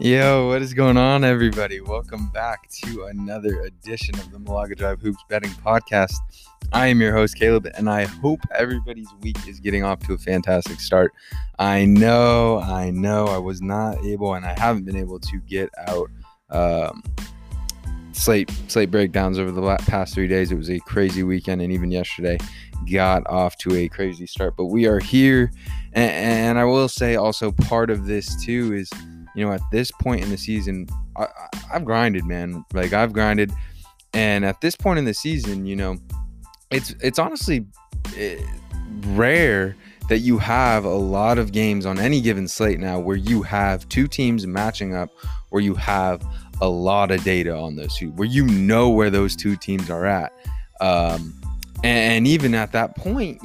Yo, what is going on, everybody? Welcome back to another edition of the Malaga Drive Hoops Betting Podcast. I am your host, Caleb, and I hope everybody's week is getting off to a fantastic start. I know, I know, I was not able, and I haven't been able to get out um, slate slate breakdowns over the past three days. It was a crazy weekend, and even yesterday got off to a crazy start. But we are here, and, and I will say also part of this too is you know, at this point in the season, I, have grinded, man. Like I've grinded, and at this point in the season, you know, it's it's honestly eh, rare that you have a lot of games on any given slate now where you have two teams matching up, where you have a lot of data on those two, where you know where those two teams are at. Um, and even at that point,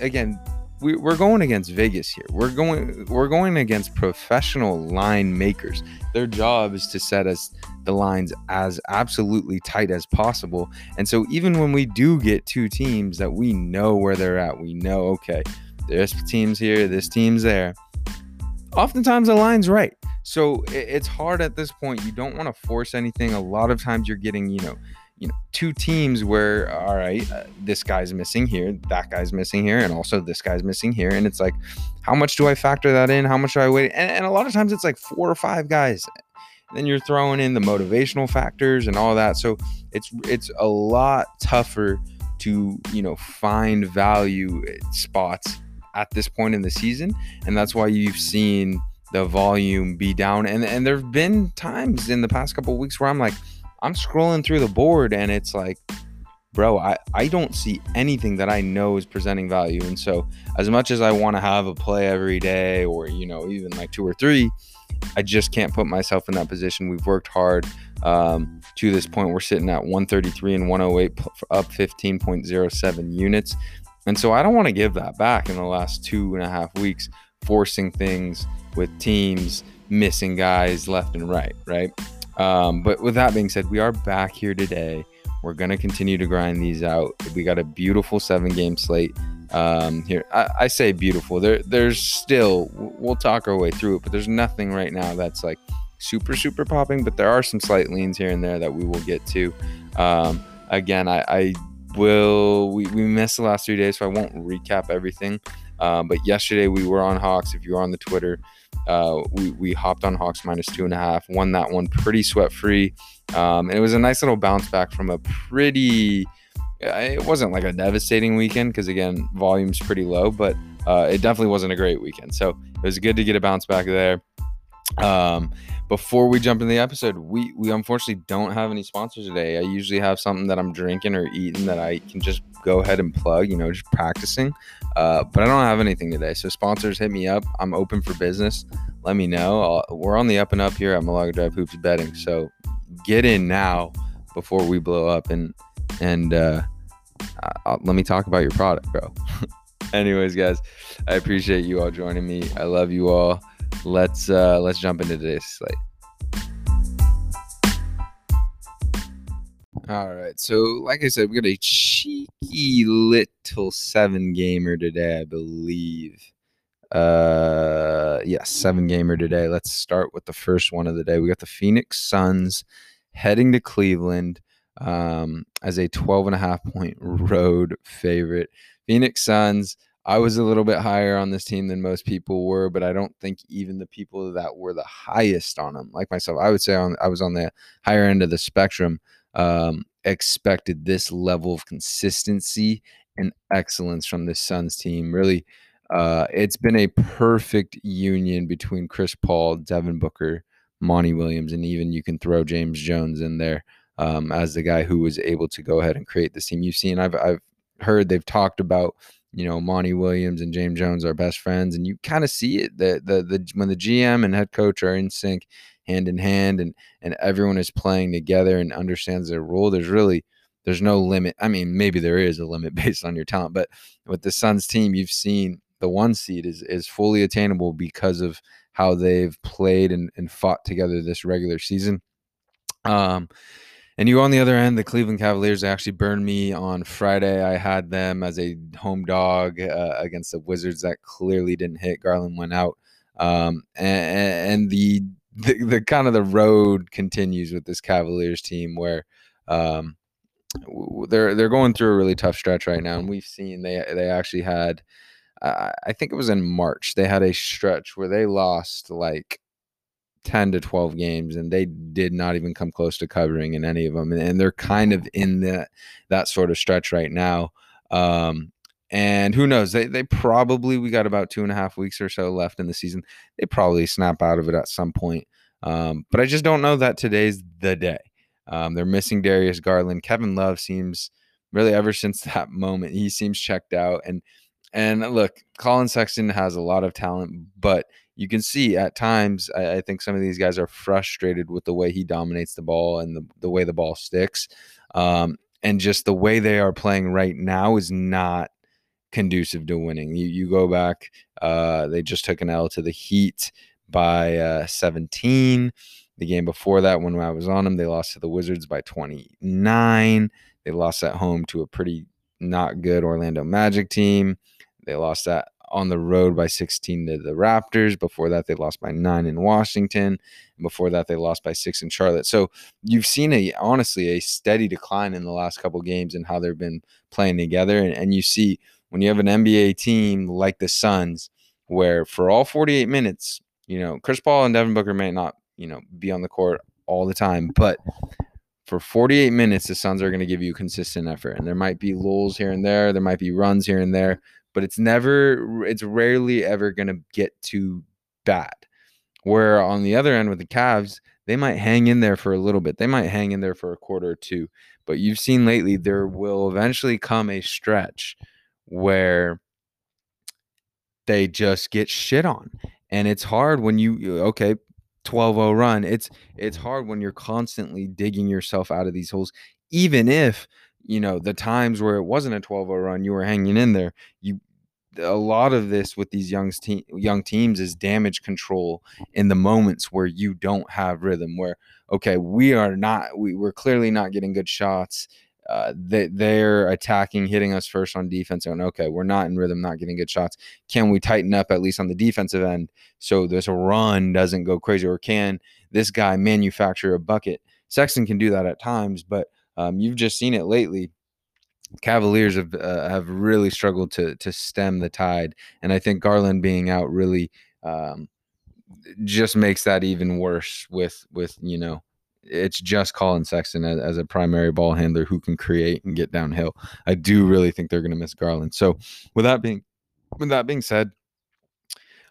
again, we, are going against Vegas here. We're going we're going against professional line makers. Their job is to set us the lines as absolutely tight as possible. And so even when we do get two teams that we know where they're at, we know okay, this team's here, this team's there. Oftentimes the line's right. So it's hard at this point. You don't want to force anything. A lot of times you're getting, you know, you know two teams where all right uh, this guy's missing here that guy's missing here and also this guy's missing here. And it's like how much do i factor that in? How much do i wait and, and a lot of times it's like four or five guys. And then you're throwing in the motivational factors and all that. So it's it's a lot tougher to you know find value spots at this point in the season. And that's why you've seen the volume be down. And and there've been times in the past couple weeks where i'm like I'm scrolling through the board and it's like, bro, I, I don't see anything that I know is presenting value. And so, as much as I want to have a play every day or, you know, even like two or three, I just can't put myself in that position. We've worked hard um, to this point. We're sitting at 133 and 108, up 15.07 units. And so, I don't want to give that back in the last two and a half weeks, forcing things with teams missing guys left and right, right? Um, but with that being said, we are back here today. We're going to continue to grind these out. We got a beautiful seven game slate um, here. I, I, say beautiful. There, there's still, we'll talk our way through it, but there's nothing right now that's like super, super popping. But there are some slight leans here and there that we will get to. Um, again, I, I will, we, we missed the last three days, so I won't recap everything. Um, but yesterday we were on Hawks. If you're on the Twitter, uh, we, we hopped on Hawks minus two and a half, won that one pretty sweat free. Um, and it was a nice little bounce back from a pretty, it wasn't like a devastating weekend because, again, volume's pretty low, but uh, it definitely wasn't a great weekend. So it was good to get a bounce back there. Um, before we jump into the episode, we we unfortunately don't have any sponsors today. I usually have something that I'm drinking or eating that I can just go ahead and plug, you know, just practicing. Uh, but I don't have anything today. So sponsors, hit me up. I'm open for business. Let me know. I'll, we're on the up and up here at Malaga Drive Hoops Betting. So get in now before we blow up and and uh, let me talk about your product, bro. Anyways, guys, I appreciate you all joining me. I love you all let's uh let's jump into today's slate. All right, so like I said, we got a cheeky little seven gamer today, I believe. Uh, yes, seven gamer today. Let's start with the first one of the day. We got the Phoenix Suns heading to Cleveland um, as a 12 and a half point road favorite. Phoenix Suns I was a little bit higher on this team than most people were, but I don't think even the people that were the highest on them, like myself, I would say on I was on the higher end of the spectrum, um, expected this level of consistency and excellence from this Suns team. Really, uh, it's been a perfect union between Chris Paul, Devin Booker, Monty Williams, and even you can throw James Jones in there um, as the guy who was able to go ahead and create this team. You've seen, I've I've heard they've talked about you know Monty Williams and James Jones are best friends, and you kind of see it that the the when the GM and head coach are in sync, hand in hand, and and everyone is playing together and understands their role. There's really there's no limit. I mean, maybe there is a limit based on your talent, but with the Suns team, you've seen the one seed is is fully attainable because of how they've played and, and fought together this regular season. Um, and you on the other end, the Cleveland Cavaliers actually burned me on Friday. I had them as a home dog uh, against the Wizards that clearly didn't hit. Garland went out. Um, and, and, the the, the kind of the road continues with this Cavaliers team where um, they're they're going through a really tough stretch right now, and we've seen they they actually had. Uh, I think it was in March. They had a stretch where they lost like 10 to 12 games and they did not even come close to covering in any of them and, and they're kind of in that that sort of stretch right now um, and who knows they, they probably we got about two and a half weeks or so left in the season they probably snap out of it at some point um, but i just don't know that today's the day. Um, they're missing darius garland. Kevin love seems really ever since that moment he seems checked out and and look Collin sexton has a lot of talent but you can see at times I, I, think some of these guys are frustrated with the way he dominates the ball and the, the way the ball sticks um, and just the way they are playing right now is not conducive to winning you, you go back uh, they just took an l to the heat by uh, 17 the game before that when i was on them they lost to the wizards by 29 they lost at home to a pretty not good orlando magic team they lost that on the road by 16 to the Raptors. Before that, they lost by nine in Washington. Before that, they lost by six in Charlotte. So you've seen a honestly a steady decline in the last couple games and how they've been playing together. And, and you see when you have an NBA team like the Suns, where for all 48 minutes, you know, Chris Paul and Devin Booker may not, you know, be on the court all the time, but for 48 minutes, the Suns are going to give you consistent effort. And there might be lulls here and there, there might be runs here and there, but it's never it's rarely ever going to get too bad where on the other end with the Cavs they might hang in there for a little bit they might hang in there for a quarter or two but you've seen lately there will eventually come a stretch where they just get shit on and it's hard when you okay 12-0 run it's it's mm-hmm. hard when you're constantly digging yourself out of these holes even if you know the times where it wasn't a 12-0 run you were hanging in there you a lot of this with these young te- young teams is damage control in the moments where you don't have rhythm where okay we are not we, we're clearly not getting good shots uh, they, they're attacking hitting us first on defense and okay we're not in rhythm not getting good shots can we tighten up at least on the defensive end so this run doesn't go crazy or can this guy manufacture a bucket sexton can do that at times but um, you've just seen it lately. Cavaliers have uh, have really struggled to to stem the tide, and I think Garland being out really um, just makes that even worse. With with you know, it's just Collin Sexton as, as, a primary ball handler who can create and get downhill. I do really think they're going to miss Garland. So with that being with that being said,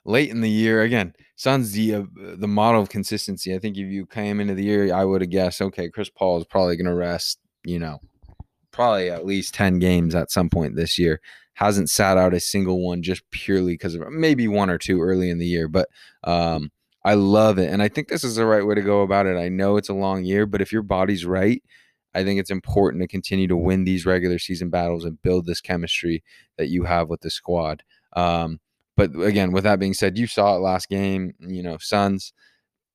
late in the year again, Suns the uh, the model of consistency. I think if you came into the year, I would have guessed, okay, Chris Paul is probably going to rest, you know, probably at least 10 games at some point this year. Hasn't sat out a single one just purely because of maybe one or two early in the year, but um, I love it. And I think this is the right way to go about it. I know it's a long year, but if your body's right, I think it's important to continue to win these regular season battles and build this chemistry that you have with the squad. Um, but again, with that being said, you saw it last game. You know, Suns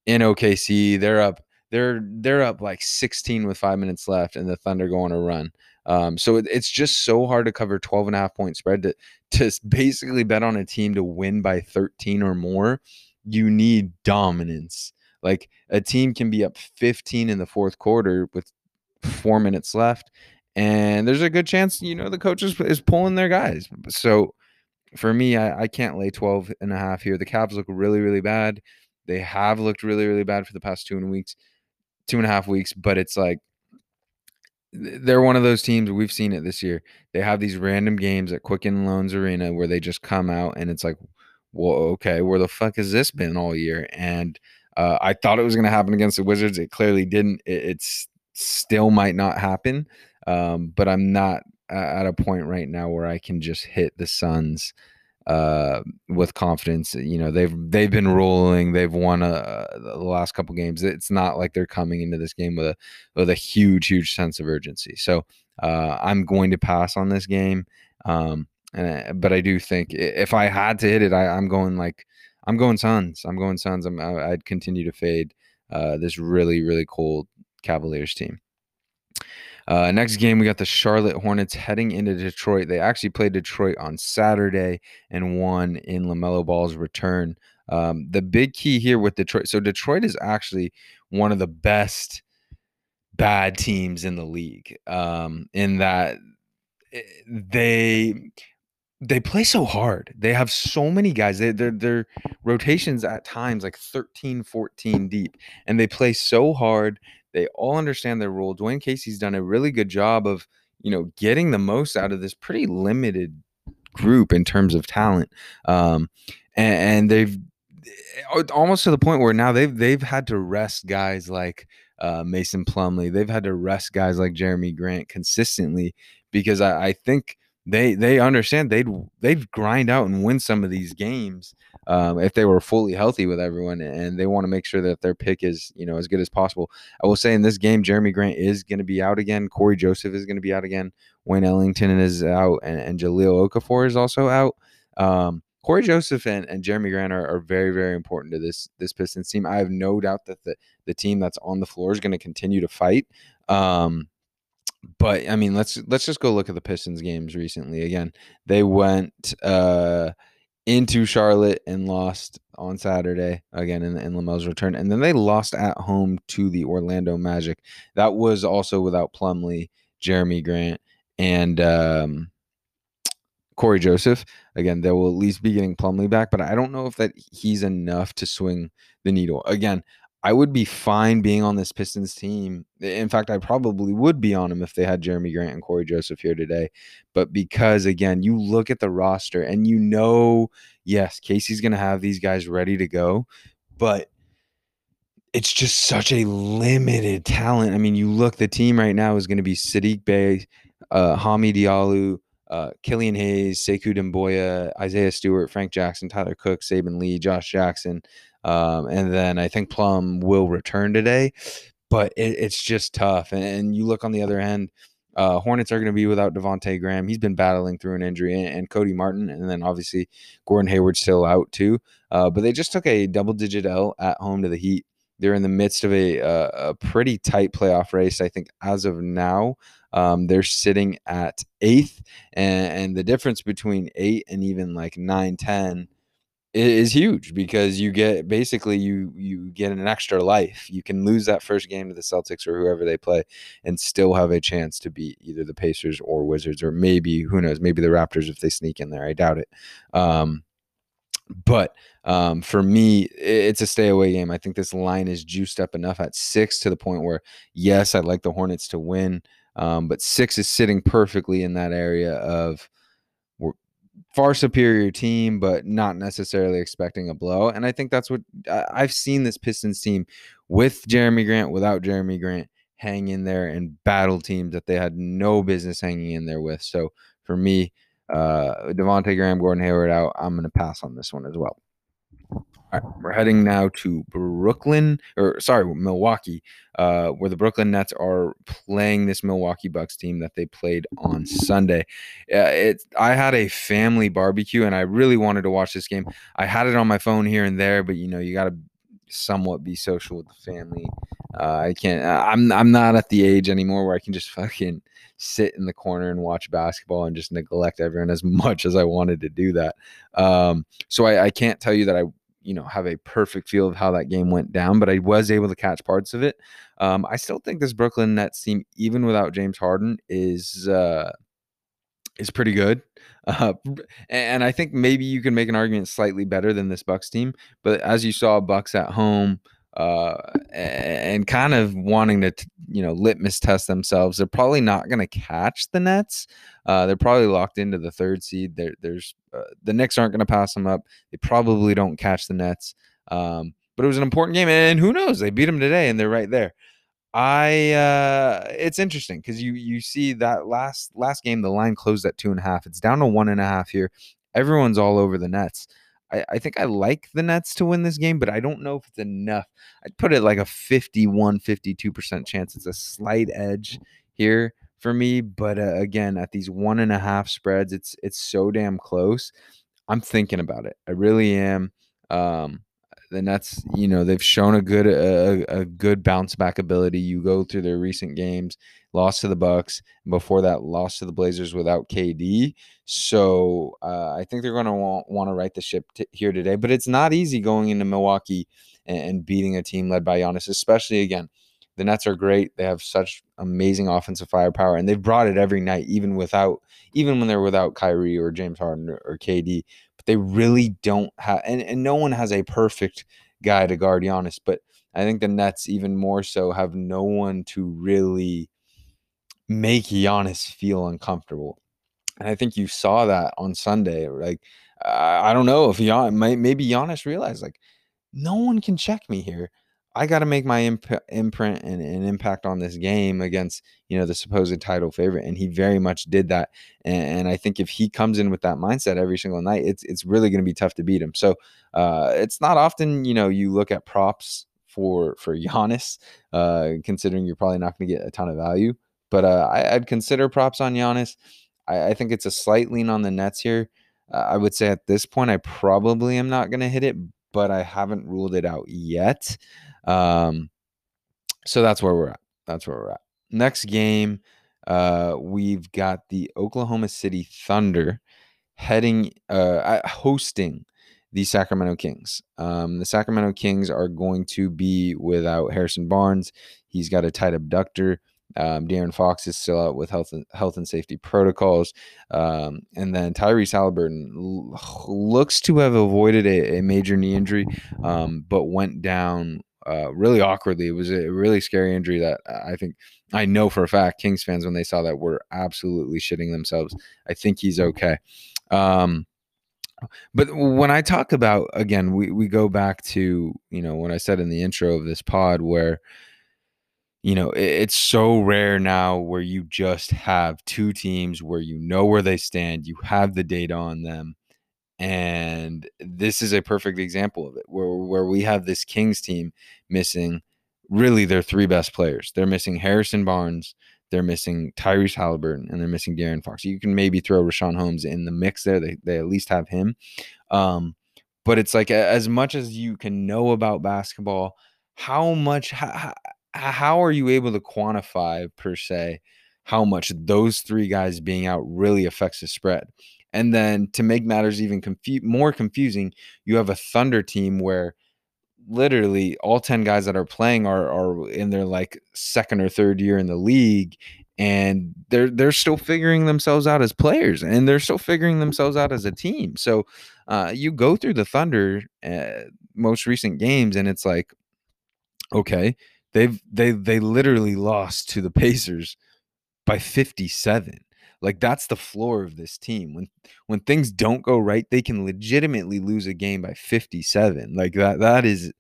in OKC, they're up. They're they're up like 16 with five minutes left, and the Thunder go on a run. Um, so it, it's just so hard to cover 12 and a half point spread to to basically bet on a team to win by 13 or more. You need dominance. Like a team can be up 15 in the fourth quarter with four minutes left, and there's a good chance you know the coach is, is pulling their guys. So for me, I, I can't lay 12 and a half here. The Cavs look really, really bad. They have looked really, really bad for the past two and weeks, two and a half weeks, but it's like they're one of those teams we've seen it this year. They have these random games at Quicken Loans Arena where they just come out and it's like, well, okay, where the fuck has this been all year? And uh, I thought it was going to happen against the Wizards. It clearly didn't. It, it's still might not happen. Um, but I'm not at a point right now where I can just hit the Suns uh, with confidence. You know, they've they've been rolling. They've won a, uh, the last couple games. It's not like they're coming into this game with a with a huge huge sense of urgency. So uh, I'm going to pass on this game. Um, and, but I do think if I had to hit it, I, I'm going like I'm going Suns. I'm going Suns. I'm, I'd continue to fade uh, this really really cold Cavaliers team. Uh, next game, we got the Charlotte Hornets heading into Detroit. They actually played Detroit on Saturday and won in LaMelo Ball's return. Um, the big key here with Detroit, so Detroit is actually one of the best bad teams in the league. Um, in that eh, they they play so hard. They have so many guys. They, their their rotations at times like 13, 14 deep, and they play so hard. They all understand their role. Dwane Casey's done a really good job of you know getting the most out of this pretty limited group in terms of talent, um, and, and they've eh, almost to the point where now they've they've had to rest guys like uh, Mason Plumlee. They've had to rest guys like Jerami Grant consistently because I, I think they they understand they'd they'd grind out and win some of these games um, if they were fully healthy with everyone, and they want to make sure that their pick is you know as good as possible. I will say in this game, Jerami Grant is going to be out again. Cory Joseph is going to be out again. Wayne Ellington is out, and, and Jahlil Okafor is also out. Um, Cory Joseph and, and Jerami Grant are, are, very, very important to this this Pistons team. I have no doubt that the the team that's on the floor is going to continue to fight. Um, but I mean, let's let's just go look at the Pistons games recently. Again, they went uh, into Charlotte and lost on Saturday again in, in LaMelo's return, and then they lost at home to the Orlando Magic. That was also without Plumlee, Jerami Grant, and um, Cory Joseph. Again, they will at least be getting Plumlee back, but I don't know if that he's enough to swing the needle. Again, I would be fine being on this Pistons team. In fact, I probably would be on them if they had Jerami Grant and Cory Joseph here today. But because, again, you look at the roster and you know, yes, Casey's going to have these guys ready to go, but it's just such a limited talent. I mean, you look, the team right now is going to be Saddiq Bey, uh, Hami Diallo, uh, Killian Hayes, Sekou Doumbouya, Isaiah Stewart, Frank Jackson, Tyler Cook, Saben Lee, Josh Jackson, um, and then I think Plum will return today, but it, it's just tough. And, and, you look on the other end, uh, Hornets are going to be without Devonte Graham. He's been battling through an injury, and, and, Cody Martin, and then obviously Gordon Hayward's still out too. Uh, but they just took a double-digit L at home to the Heat. They're in the midst of a, a, a pretty tight playoff race. I think as of now, um, they're sitting at eighth, and, and, the difference between eight and even like nine, ten is huge because you get basically you you get an extra life. You can lose that first game to the Celtics or whoever they play and still have a chance to beat either the Pacers or Wizards or maybe who knows, maybe the Raptors if they sneak in there. I doubt it. Um, but um, for me, it's a stay away game. I think this line is juiced up enough at six to the point where, yes, I'd like the Hornets to win, um, but six is sitting perfectly in that area of far superior team, but not necessarily expecting a blow. And I think that's what I've seen this Pistons team with Jerami Grant, without Jerami Grant, hang in there and battle teams that they had no business hanging in there with. So for me, uh, Devonte Graham, Gordon Hayward out. I'm going to pass on this one as well. We're heading now to Brooklyn, or sorry, Milwaukee, uh, where the Brooklyn Nets are playing this Milwaukee Bucks team that they played on Sunday. Uh, it, I had a family barbecue, and I really wanted to watch this game. I had it on my phone here and there, but you know, you got to somewhat be social with the family. Uh, I can't. I'm I'm not at the age anymore where I can just fucking sit in the corner and watch basketball and just neglect everyone as much as I wanted to do that. Um, so I, I can't tell you that I you know have a perfect feel of how that game went down, but I was able to catch parts of it. Um, I still think this Brooklyn Nets team, even without James Harden, is uh, is pretty good. Uh, and I think maybe you can make an argument slightly better than this Bucks team. But as you saw, Bucks at home, uh, and kind of wanting to, you know, litmus test themselves. They're probably not going to catch the Nets. Uh, they're probably locked into the third seed. There, there's uh, the Knicks aren't going to pass them up. They probably don't catch the Nets. Um, but it was an important game, and who knows? They beat them today, and they're right there. I uh, it's interesting because you you see that last last game the line closed at two and a half. It's down to one and a half here. Everyone's all over the Nets. I, I think I like the Nets to win this game, but I don't know if it's enough. I'd put it like a 51, 52% chance. It's a slight edge here for me. But uh, again, at these one and a half spreads, it's it's so damn close. I'm thinking about it. I really am. Um, the Nets, you know, they've shown a good a, a good bounce back ability. You go through their recent games, lost to the Bucks. Before that, lost to the Blazers without KD. So uh, I think they're going to want, want to right the ship t- here today. But it's not easy going into Milwaukee and, and beating a team led by Giannis, especially again. The Nets are great. They have such amazing offensive firepower, and they've brought it every night, even without, even when they're without Kyrie or James Harden or, or KD. They really don't have, and, and no one has a perfect guy to guard Giannis. But I think the Nets, even more so, have no one to really make Giannis feel uncomfortable. And I think you saw that on Sunday. Like, I don't know if Gian, maybe Giannis realized, like, no one can check me here. I got to make my imp- imprint and, and, impact on this game against you know the supposed title favorite, and he very much did that. And, and I think if he comes in with that mindset every single night, it's it's really going to be tough to beat him. So uh, it's not often you know you look at props for for Giannis, uh, considering you're probably not going to get a ton of value. But uh, I, would consider props on Giannis. I, I, think it's a slight lean on the Nets here. Uh, I would say at this point, I probably am not going to hit it, but I haven't ruled it out yet. Um, so that's where we're at. That's where we're at. Next game, uh, we've got the Oklahoma City Thunder heading, uh, hosting the Sacramento Kings. Um, the Sacramento Kings are going to be without Harrison Barnes. He's got a tight abductor. Um, De'Aaron Fox is still out with health and, health and safety protocols. Um, and then Tyrese Halliburton l- looks to have avoided a, a major knee injury, um, but went down uh, really awkwardly. It was a really scary injury that I think I know for a fact Kings fans, when they saw that, were absolutely shitting themselves. I think he's okay. Um, but when I talk about again, we, we go back to, you know, when I said in the intro of this pod where, you know, it's so rare now where you just have two teams where you know where they stand, you have the data on them. And this is a perfect example of it where, where we have this Kings team missing really their three best players. They're missing Harrison Barnes, they're missing Tyrese Halliburton and they're missing De'Aaron Fox. You can maybe throw Richaun Holmes in the mix there. They, they at least have him. Um, but it's like as much as you can know about basketball, how much, how, how are you able to quantify per se how much those three guys being out really affects the spread? And then to make matters even confu- more confusing, you have a Thunder team where literally all 10 guys that are playing are are in their like second or third year in the league and they're they're still figuring themselves out as players and they're still figuring themselves out as a team so uh, you go through the thunder uh, most recent games and it's like okay they've they they literally lost to the pacers by 57 like that's the floor of this team. When when things don't go right, they can legitimately lose a game by 57. Like that that is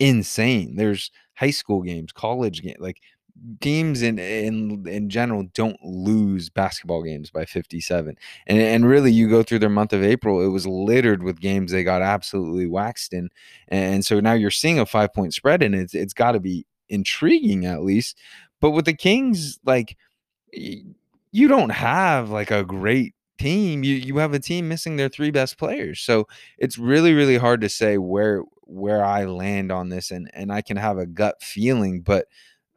insane. There's high school games, college games, like teams in in in general don't lose basketball games by 57 and and really you go through their month of april it was littered with games they got absolutely waxed in and so now you're seeing a five point spread and it's it's got to be intriguing at least but with the kings like you don't have like a great team. You you have a team missing their three best players. So it's really really hard to say where where I land on this and and I can have a gut feeling, but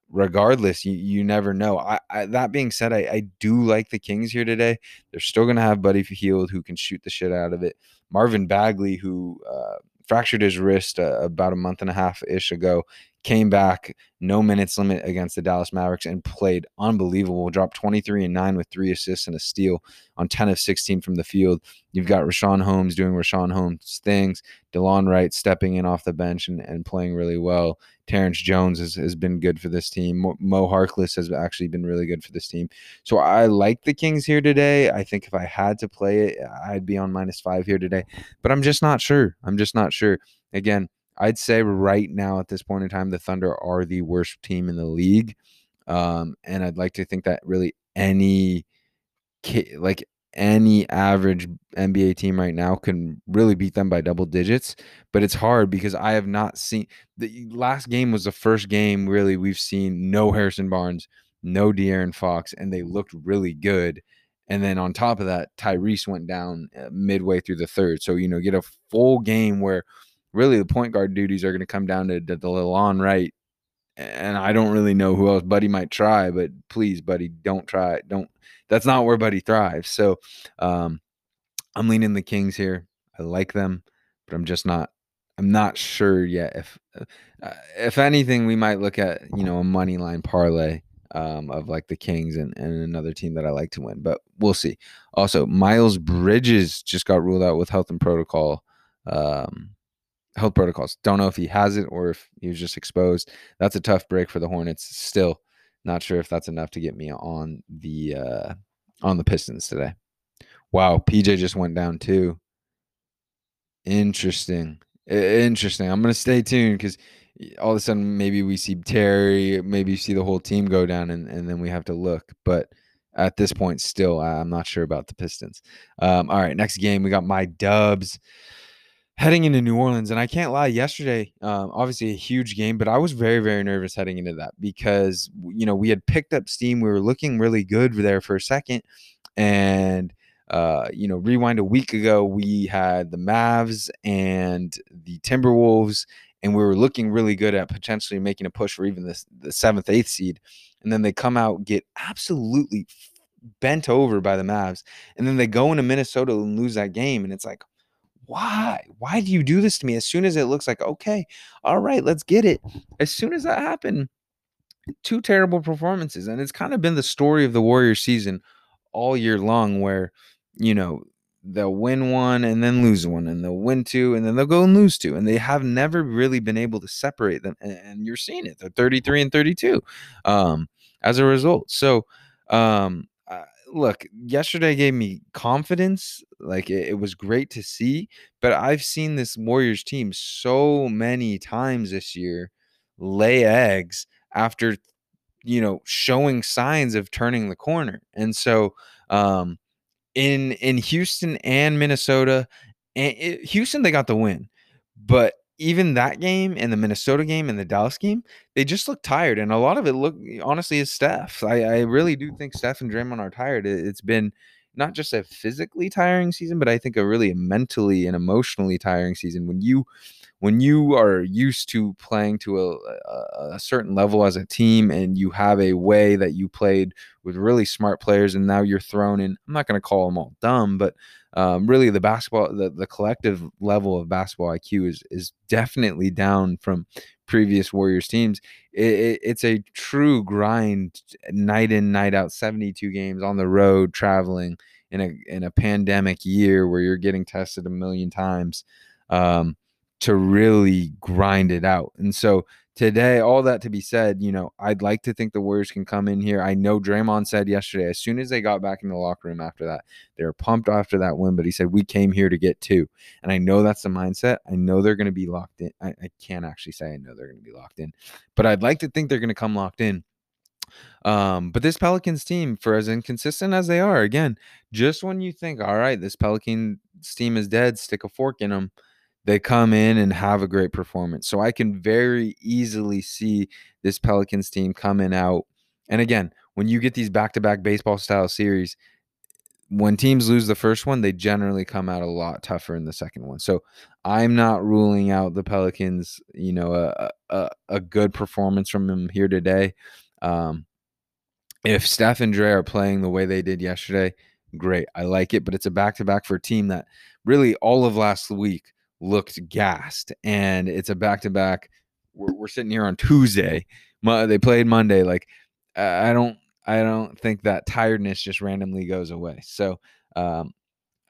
regardless, you, you never know. I, I that being said, I, I do like the Kings here today. They're still gonna have Buddy Hield who can shoot the shit out of it. Marvin Bagley, who uh, fractured his wrist uh, about a month and a half ish ago, came back, no minutes limit against the Dallas Mavericks, and played unbelievable. Dropped 23 and 9 with three assists and a steal on 10 of 16 from the field. You've got Richaun Holmes doing Richaun Holmes things, DeLon Wright stepping in off the bench and, and playing really well. Terrence Jones has, has been good for this team. Mo, Mo Harkless has actually been really good for this team. So I like the Kings here today. I think if I had to play it, I'd be on minus five here today, but I'm just not sure. I'm just not sure. Again, I'd say right now at this point in time, the Thunder are the worst team in the league. Um, and I'd like to think that really any like any average NBA team right now can really beat them by double digits, but it's hard because I have not seen the last game was the first game really we've seen no Harrison Barnes, no De'Aaron Fox, and they looked really good. And then on top of that, Tyrese went down uh, midway through the third. So, you know, get a full game where really the point guard duties are going to come down to, to the DeLon Wright. and I don't really know who else. Buddy might try, but please, Buddy, don't try. Don't. That's not where Buddy thrives. So, um, I'm leaning the Kings here. I like them, but I'm just not. I'm not sure yet if, uh, if anything, we might look at you know a money line parlay um, of like the Kings and, and another team that I like to win, but we'll see. Also, Miles Bridges just got ruled out with health and protocol. Um, health protocols. Don't know if he has it or if he was just exposed. That's a tough break for the Hornets. Still, not sure if that's enough to get me on the uh, on the Pistons today. Wow, PJ just went down too. Interesting. Interesting. I'm gonna stay tuned because all of a sudden maybe we see Terry, maybe you see the whole team go down, and, and then we have to look. But at this point, still, I'm not sure about the Pistons. Um, all right, next game we got my Dubs heading into New Orleans, and I can't lie. Yesterday, um, obviously a huge game, but I was very, very nervous heading into that because you know we had picked up steam. We were looking really good there for a second, and uh, you know, rewind a week ago, we had the Mavs and the Timberwolves, and we were looking really good at potentially making a push for even the, the seventh, eighth seed. And then they come out, get absolutely bent over by the Mavs, and then they go into Minnesota and lose that game. And it's like, why? Why do you do this to me? As soon as it looks like, okay, all right, let's get it. As soon as that happened, two terrible performances. And it's kind of been the story of the Warriors season all year long where you know, they'll win one and then lose one, and they'll win two and then they'll go and lose two, and they have never really been able to separate them. And, you're seeing it; they're 33 and 32 um, as a result. So, um, look, yesterday gave me confidence. Like it, it was great to see, but I've seen this Warriors team so many times this year lay eggs after you know showing signs of turning the corner and so um in in Houston and Minnesota. And it, Houston, they got the win, but even that game and the Minnesota game and the Dallas game, they just look tired, and a lot of it look honestly is Steph. I, I really do think Steph and Draymond are tired. It, it's been not just a physically tiring season, but I think a really mentally and emotionally tiring season. When you when you are used to playing to a, a, certain level as a team and you have a way that you played with really smart players and now you're thrown in i'm not going to call them all dumb but um, really the basketball the, the collective level of basketball iq is is definitely down from previous warriors teams. It, it, it's a true grind night in night out 72 games on the road traveling in a in a pandemic year where you're getting tested a million times. Um, to really grind it out. And so today, all that to be said, you know, I'd like to think the Warriors can come in here. I know Draymond said yesterday, as soon as they got back in the locker room after that, they were pumped after that win, but he said, We came here to get two. And I know that's the mindset. I know they're going to be locked in. I, I can't actually say I know they're going to be locked in, but I'd like to think they're going to come locked in. Um, but this Pelicans team, for as inconsistent as they are, again, just when you think, all right, this Pelicans team is dead, stick a fork in them they come in and have a great performance. So I can very easily see this Pelicans team coming out. And again, when you get these back to back baseball style series, when teams lose the first one, they generally come out a lot tougher in the second one. So I'm not ruling out the Pelicans, you know, a, a, a good performance from them here today. Um, if Steph and Dre are playing the way they did yesterday, great. I like it, but it's a back to back for a team that really all of last week looked gassed, and it's a back to back. We're sitting here on Tuesday. They played Monday. Like I don't, I don't think that tiredness just randomly goes away. So, um,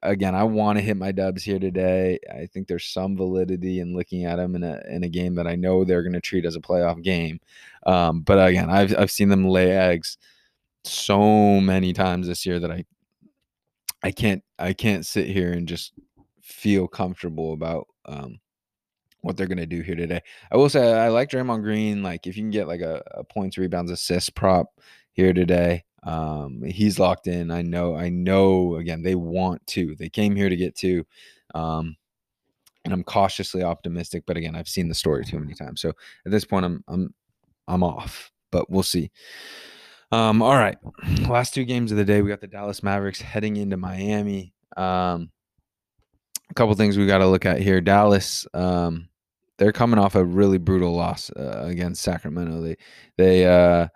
again, I want to hit my dubs here today. I think there's some validity in looking at them in a in a game that I know they're going to treat as a playoff game. Um, but again, I've I've seen them lay eggs so many times this year that I I can't I can't sit here and just feel comfortable about um, what they're gonna do here today. I will say I like Draymond Green. Like if you can get like a, a points, rebounds, assist prop here today, um, he's locked in. I know. I know. Again, they want to. They came here to get to. Um, and I'm cautiously optimistic, but again, I've seen the story too many times. So at this point, I'm I'm I'm off, but we'll see. Um, all right, last two games of the day, we got the Dallas Mavericks heading into Miami. Um, a couple things we got to look at here. Dallas, um, they're coming off a really brutal loss uh, against Sacramento. They they uh,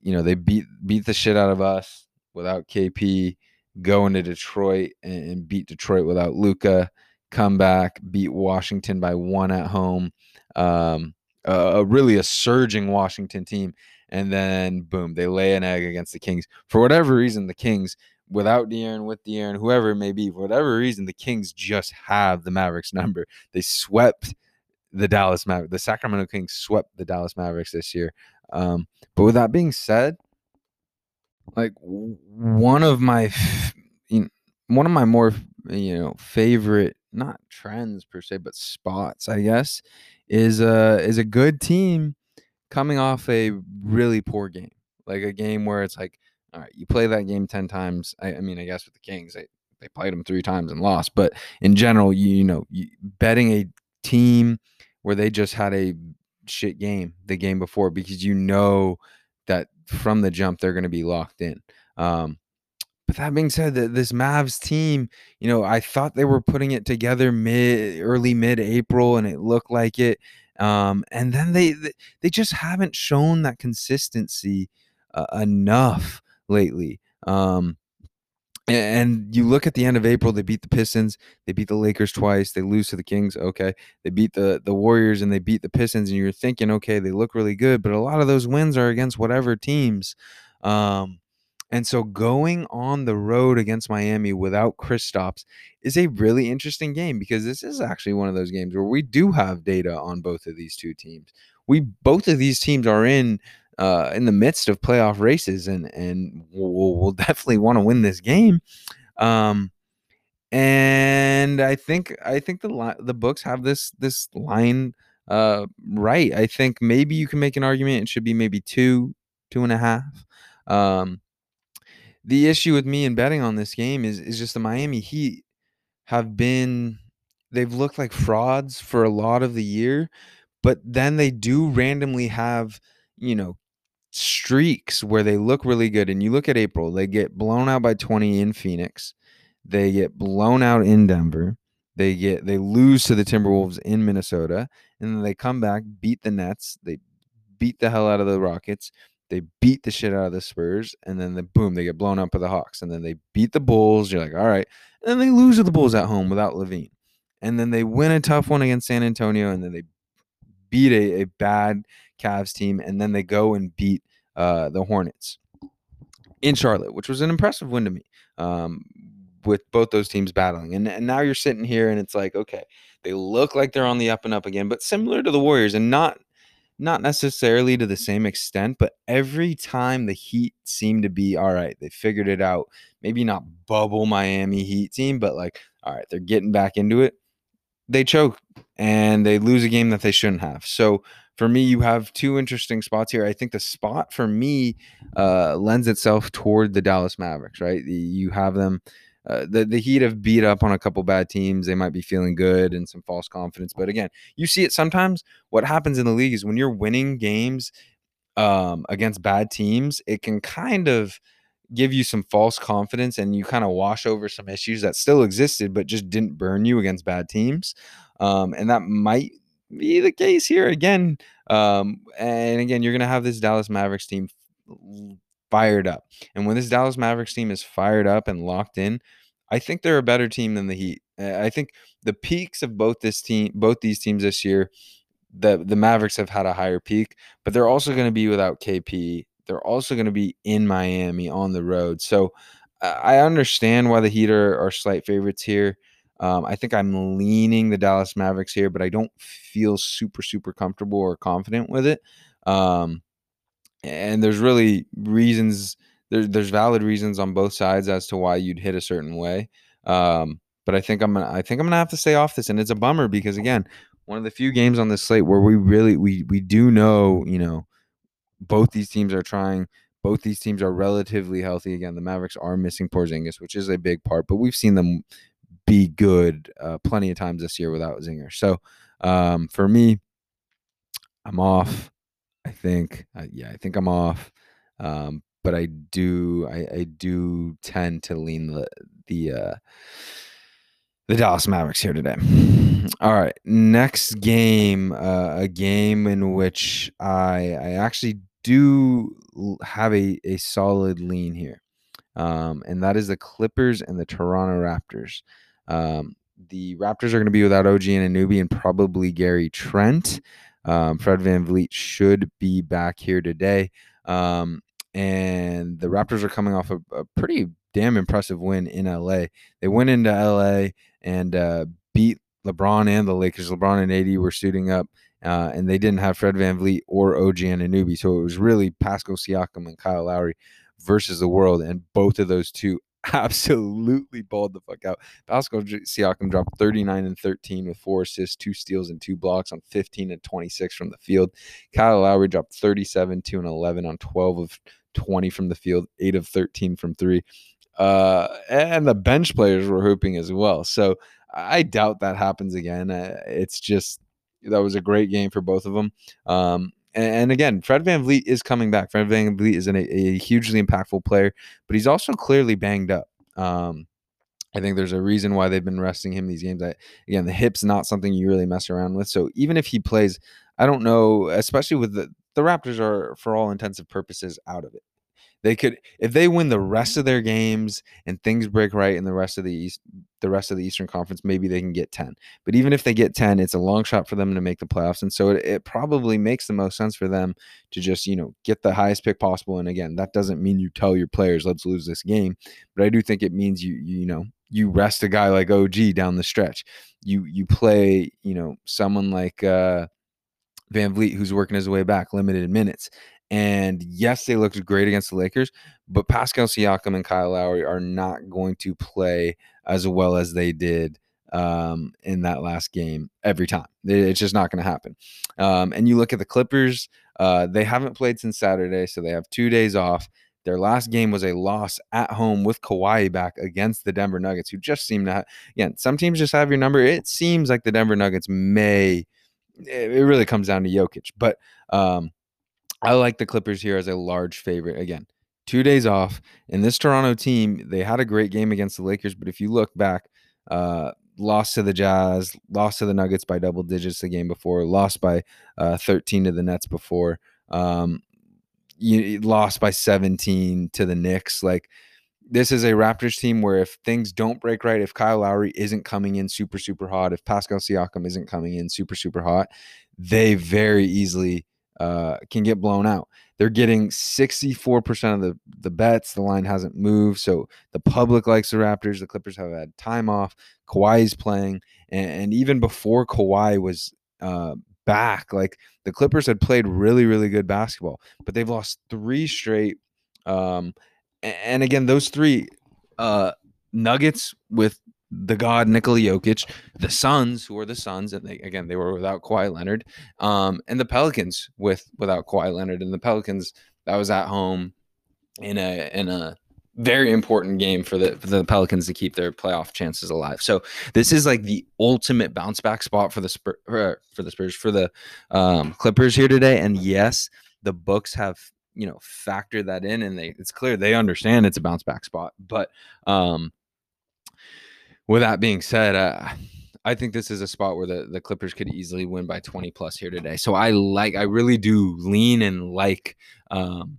you know they beat beat the shit out of us without KP. Go into Detroit and, and beat Detroit without Luka. Come back, beat Washington by one at home. Um, uh, really a surging Washington team, and then boom, they lay an egg against the Kings. For whatever reason, the Kings without De'Aaron, with De'Aaron, whoever it may be, for whatever reason, the Kings just have the Mavericks number. They swept the Dallas Mavericks. The Sacramento Kings swept the Dallas Mavericks this year. Um, but with that being said, like one of my, you know, one of my more you know favorite not trends per se, but spots, I guess, is a is a good team coming off a really poor game, like a game where it's like all right, you play that game 10 times. I, I mean, I guess with the Kings, they, they played them three times and lost. But in general, you, you know, you, betting a team where they just had a shit game the game before because you know that from the jump they're going to be locked in. Um, but that being said, this Mavs team, you know, I thought they were putting it together mid, early mid April, and it looked like it. Um, and then they they just haven't shown that consistency uh, enough lately. Um, and you look at the end of April, they beat the Pistons, they beat the Lakers twice, they lose to the Kings. Okay, they beat the the Warriors and they beat the Pistons, and you're thinking, okay, they look really good, but a lot of those wins are against whatever teams. Um, and so going on the road against Miami without Kristaps is a really interesting game because this is actually one of those games where we do have data on both of these two teams. We both of these teams are in uh, in the midst of playoff races, and and we'll, we'll definitely want to win this game. Um, and I think I think the li- the books have this this line uh, right. I think maybe you can make an argument it should be maybe two two and a half. Um, the issue with me in betting on this game is is just the Miami Heat have been they've looked like frauds for a lot of the year, but then they do randomly have you know streaks where they look really good. And you look at April, they get blown out by 20 in Phoenix. They get blown out in Denver. They get they lose to the Timberwolves in Minnesota, and then they come back, beat the Nets. They beat the hell out of the Rockets. They beat the shit out of the Spurs, and then the boom, they get blown up by the Hawks, and then they beat the Bulls. You're like, all right, and then they lose to the Bulls at home without LaVine. and then they win a tough one against San Antonio, and then they beat a, a bad Cavs team, and then they go and beat uh, the Hornets in Charlotte, which was an impressive win to me. Um, with both those teams battling, and, and now you're sitting here, and it's like, okay, they look like they're on the up and up again, but similar to the Warriors, and not not necessarily to the same extent, but every time the Heat seem to be all right, they figured it out. Maybe not bubble Miami Heat team, but like, all right, they're getting back into it. They choke and they lose a game that they shouldn't have. So for me, you have two interesting spots here. I think the spot for me uh, lends itself toward the Dallas Mavericks, right? You have them. Uh, the the Heat have beat up on a couple bad teams. They might be feeling good and some false confidence, but again, you see it sometimes. What happens in the league is when you're winning games um, against bad teams, it can kind of give you some false confidence and you kind of wash over some issues that still existed but just didn't burn you against bad teams. Um, and that might be the case here again. Um, and again, you're going to have this Dallas Mavericks team fired up. And when this Dallas Mavericks team is fired up and locked in, I think they're a better team than the Heat. I think the peaks of both this team, both these teams this year, the the Mavericks have had a higher peak, but they're also going to be without KP. They're also going to be in Miami on the road. So I understand why the Heat are, are slight favorites here. Um, I think I'm leaning the Dallas Mavericks here, but I don't feel super, super comfortable or confident with it. Um, and there's really reasons, there, there's valid reasons on both sides as to why you'd hit a certain way. Um, but I think I'm gonna, I think I'm gonna have to stay off this, and it's a bummer because again, one of the few games on this slate where we really we we do know, you know, both these teams are trying. Both these teams are relatively healthy. Again, the Mavericks are missing Porzingis, which is a big part, but we've seen them be good uh, plenty of times this year without Zinger. So um, for me, I'm off. I think, uh, yeah, I think I'm off. Um, but I do, I, I, do tend to lean the the uh, the Dallas Mavericks here today. All right, next game, uh, a game in which I I actually do have a a solid lean here, um, and that is the Clippers and the Toronto Raptors. Um, the Raptors are going to be without OG and Anunoby and probably Gary Trent. Um, Fred VanVleet should be back here today. Um, and the Raptors are coming off a, a, pretty damn impressive win in LA. They went into LA and uh, beat LeBron and the Lakers. LeBron and AD were suiting up, uh, and they didn't have Fred Van VanVleet or OG and Anunoby. So it was really Pascal Siakam and Kyle Lowry versus the world. And both of those two absolutely balled the fuck out. Pascal Siakam dropped 39 and 13 with four assists, two steals, and two blocks on 15 and 26 from the field. Kyle Lowry dropped 37, 2 and 11 on 12 of 20 from the field, 8 of 13 from three. Uh, and the bench players were hooping as well. So I doubt that happens again. Uh, it's just that was a great game for both of them. Um, and again, Fred Van VanVleet is coming back. Fred Van VanVleet is an, a, a, hugely impactful player, but he's also clearly banged up. Um, I think there's a reason why they've been resting him these games. I, again, the hip's not something you really mess around with. So even if he plays, I don't know, especially with the the Raptors are for all intensive purposes out of it. They could if they win the rest of their games and things break right in the rest of the East, the rest of the Eastern Conference, maybe they can get 10. But even if they get 10, it's a long shot for them to make the playoffs. And so it, it probably makes the most sense for them to just, you know, get the highest pick possible. And again, that doesn't mean you tell your players, let's lose this game. But I do think it means you, you know, you rest a guy like OG down the stretch. You you play, you know, someone like uh VanVleet, who's working his way back, limited minutes. And yes, they looked great against the Lakers, but Pascal Siakam and Kyle Lowry are not going to play as well as they did um, in that last game every time. It's just not going to happen. Um, and you look at the Clippers, uh, they haven't played since Saturday, so they have two days off. Their last game was a loss at home with Kawhi back against the Denver Nuggets, who just seem to have, again, some teams just have your number. It seems like the Denver Nuggets may, it really comes down to Jokic. But um, I like the Clippers here as a large favorite. Again, two days off. And this Toronto team, they had a great game against the Lakers, but if you look back, uh, lost to the Jazz, lost to the Nuggets by double digits the game before, lost by uh, 13 to the Nets before, um, you lost by 17 to the Knicks. Like this is a Raptors team where if things don't break right, if Kyle Lowry isn't coming in super super hot, if Pascal Siakam isn't coming in super super hot, they very easily uh, can get blown out. They're getting 64% of the, the bets. The line hasn't moved. So the public likes the Raptors. The Clippers have had time off. Kawhi's playing. And, and even before Kawhi was uh, back, like the Clippers had played really, really good basketball, but they've lost three straight. Um, and again, those three uh, Nuggets with the god Nikola Jokic, the Suns, who are the Suns, and they again they were without Kawhi Leonard, um, and the Pelicans with without Kawhi Leonard, and the Pelicans that was at home in a in a very important game for the for the Pelicans to keep their playoff chances alive. So this is like the ultimate bounce back spot for the Spurs, for the Spurs for the um, Clippers here today. And yes, the books have you know factored that in, and they it's clear they understand it's a bounce back spot, but um with that being said, uh, I think this is a spot where the, the Clippers could easily win by 20 plus here today. So I like, I really do lean and like um,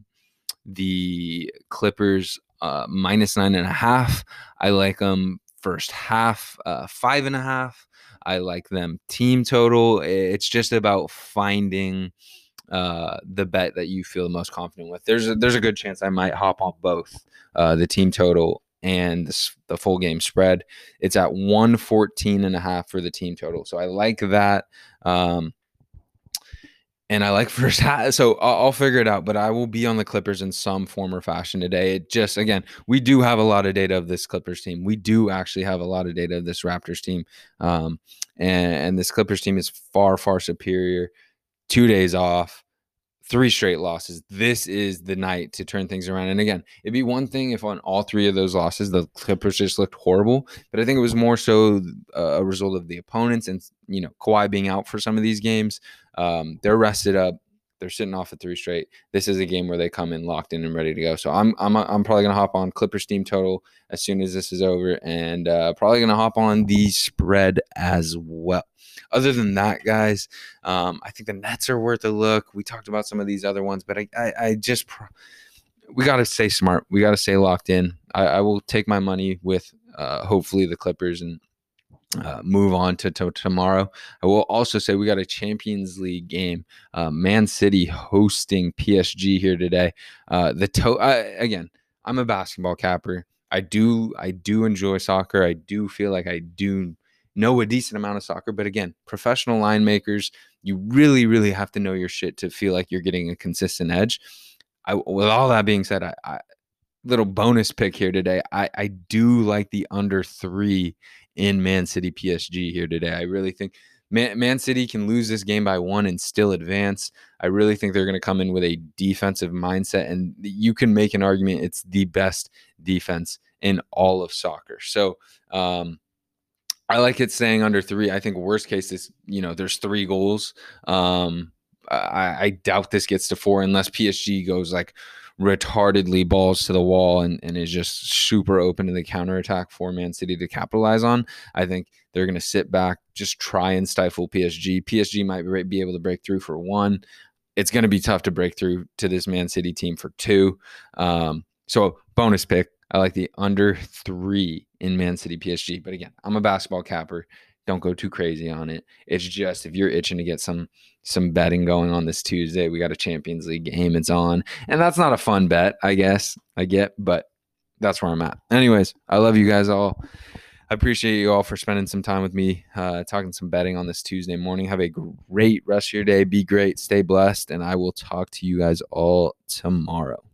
the Clippers uh, minus nine and a half. I like them first half, uh, five and a half. I like them team total. It's just about finding uh, the bet that you feel the most confident with. There's a, there's a good chance I might hop on both uh, the team total and the, full game spread. It's at 114 and a half for the team total. So I like that. Um, and I like first half. So I'll, I'll, figure it out, but I will be on the Clippers in some form or fashion today. It just, again, we do have a lot of data of this Clippers team. We do actually have a lot of data of this Raptors team. Um, and, and this Clippers team is far, far superior. Two days off three straight losses. This is the night to turn things around. And again, it'd be one thing if on all three of those losses the Clippers just looked horrible, but I think it was more so a result of the opponents and you know Kawhi being out for some of these games. Um, they're rested up. They're sitting off at three straight. This is a game where they come in locked in and ready to go. So I'm I'm I'm probably gonna hop on Clippers team total as soon as this is over, and uh, probably gonna hop on the spread as well. Other than that, guys, um, I think the Nets are worth a look. We talked about some of these other ones, but I I, I just we got to stay smart. We got to stay locked in. I, I, will take my money with uh, hopefully the Clippers and uh, move on to, to, tomorrow. I will also say we got a Champions League game. Uh, Man City hosting PSG here today. Uh, the to- again, I'm a basketball capper. I do I do enjoy soccer. I do feel like I do know a decent amount of soccer. But again, professional line makers, you really really have to know your shit to feel like you're getting a consistent edge. I, with all that being said, I, I little bonus pick here today. I, I do like the under three in Man City PSG here today. I really think Man, Man City can lose this game by one and still advance. I really think they're going to come in with a defensive mindset, and you can make an argument it's the best defense in all of soccer. So, um, I like it saying under three. I think worst case is you know there's three goals. Um, I, I doubt this gets to four unless PSG goes like retardedly balls to the wall and, and is just super open to the counterattack for Man City to capitalize on. I think they're going to sit back, just try and stifle PSG. PSG might be able to break through for one. It's going to be tough to break through to this Man City team for two. Um, so, bonus pick. I like the under three in Man City PSG. But again, I'm a basketball capper. Don't go too crazy on it. It's just if you're itching to get some some betting going on this Tuesday, we got a Champions League game. It's on, and that's not a fun bet, I guess. I get, but that's where I'm at. Anyways, I love you guys all. I appreciate you all for spending some time with me, uh, talking some betting on this Tuesday morning. Have a great rest of your day. Be great. Stay blessed. And I will talk to you guys all tomorrow.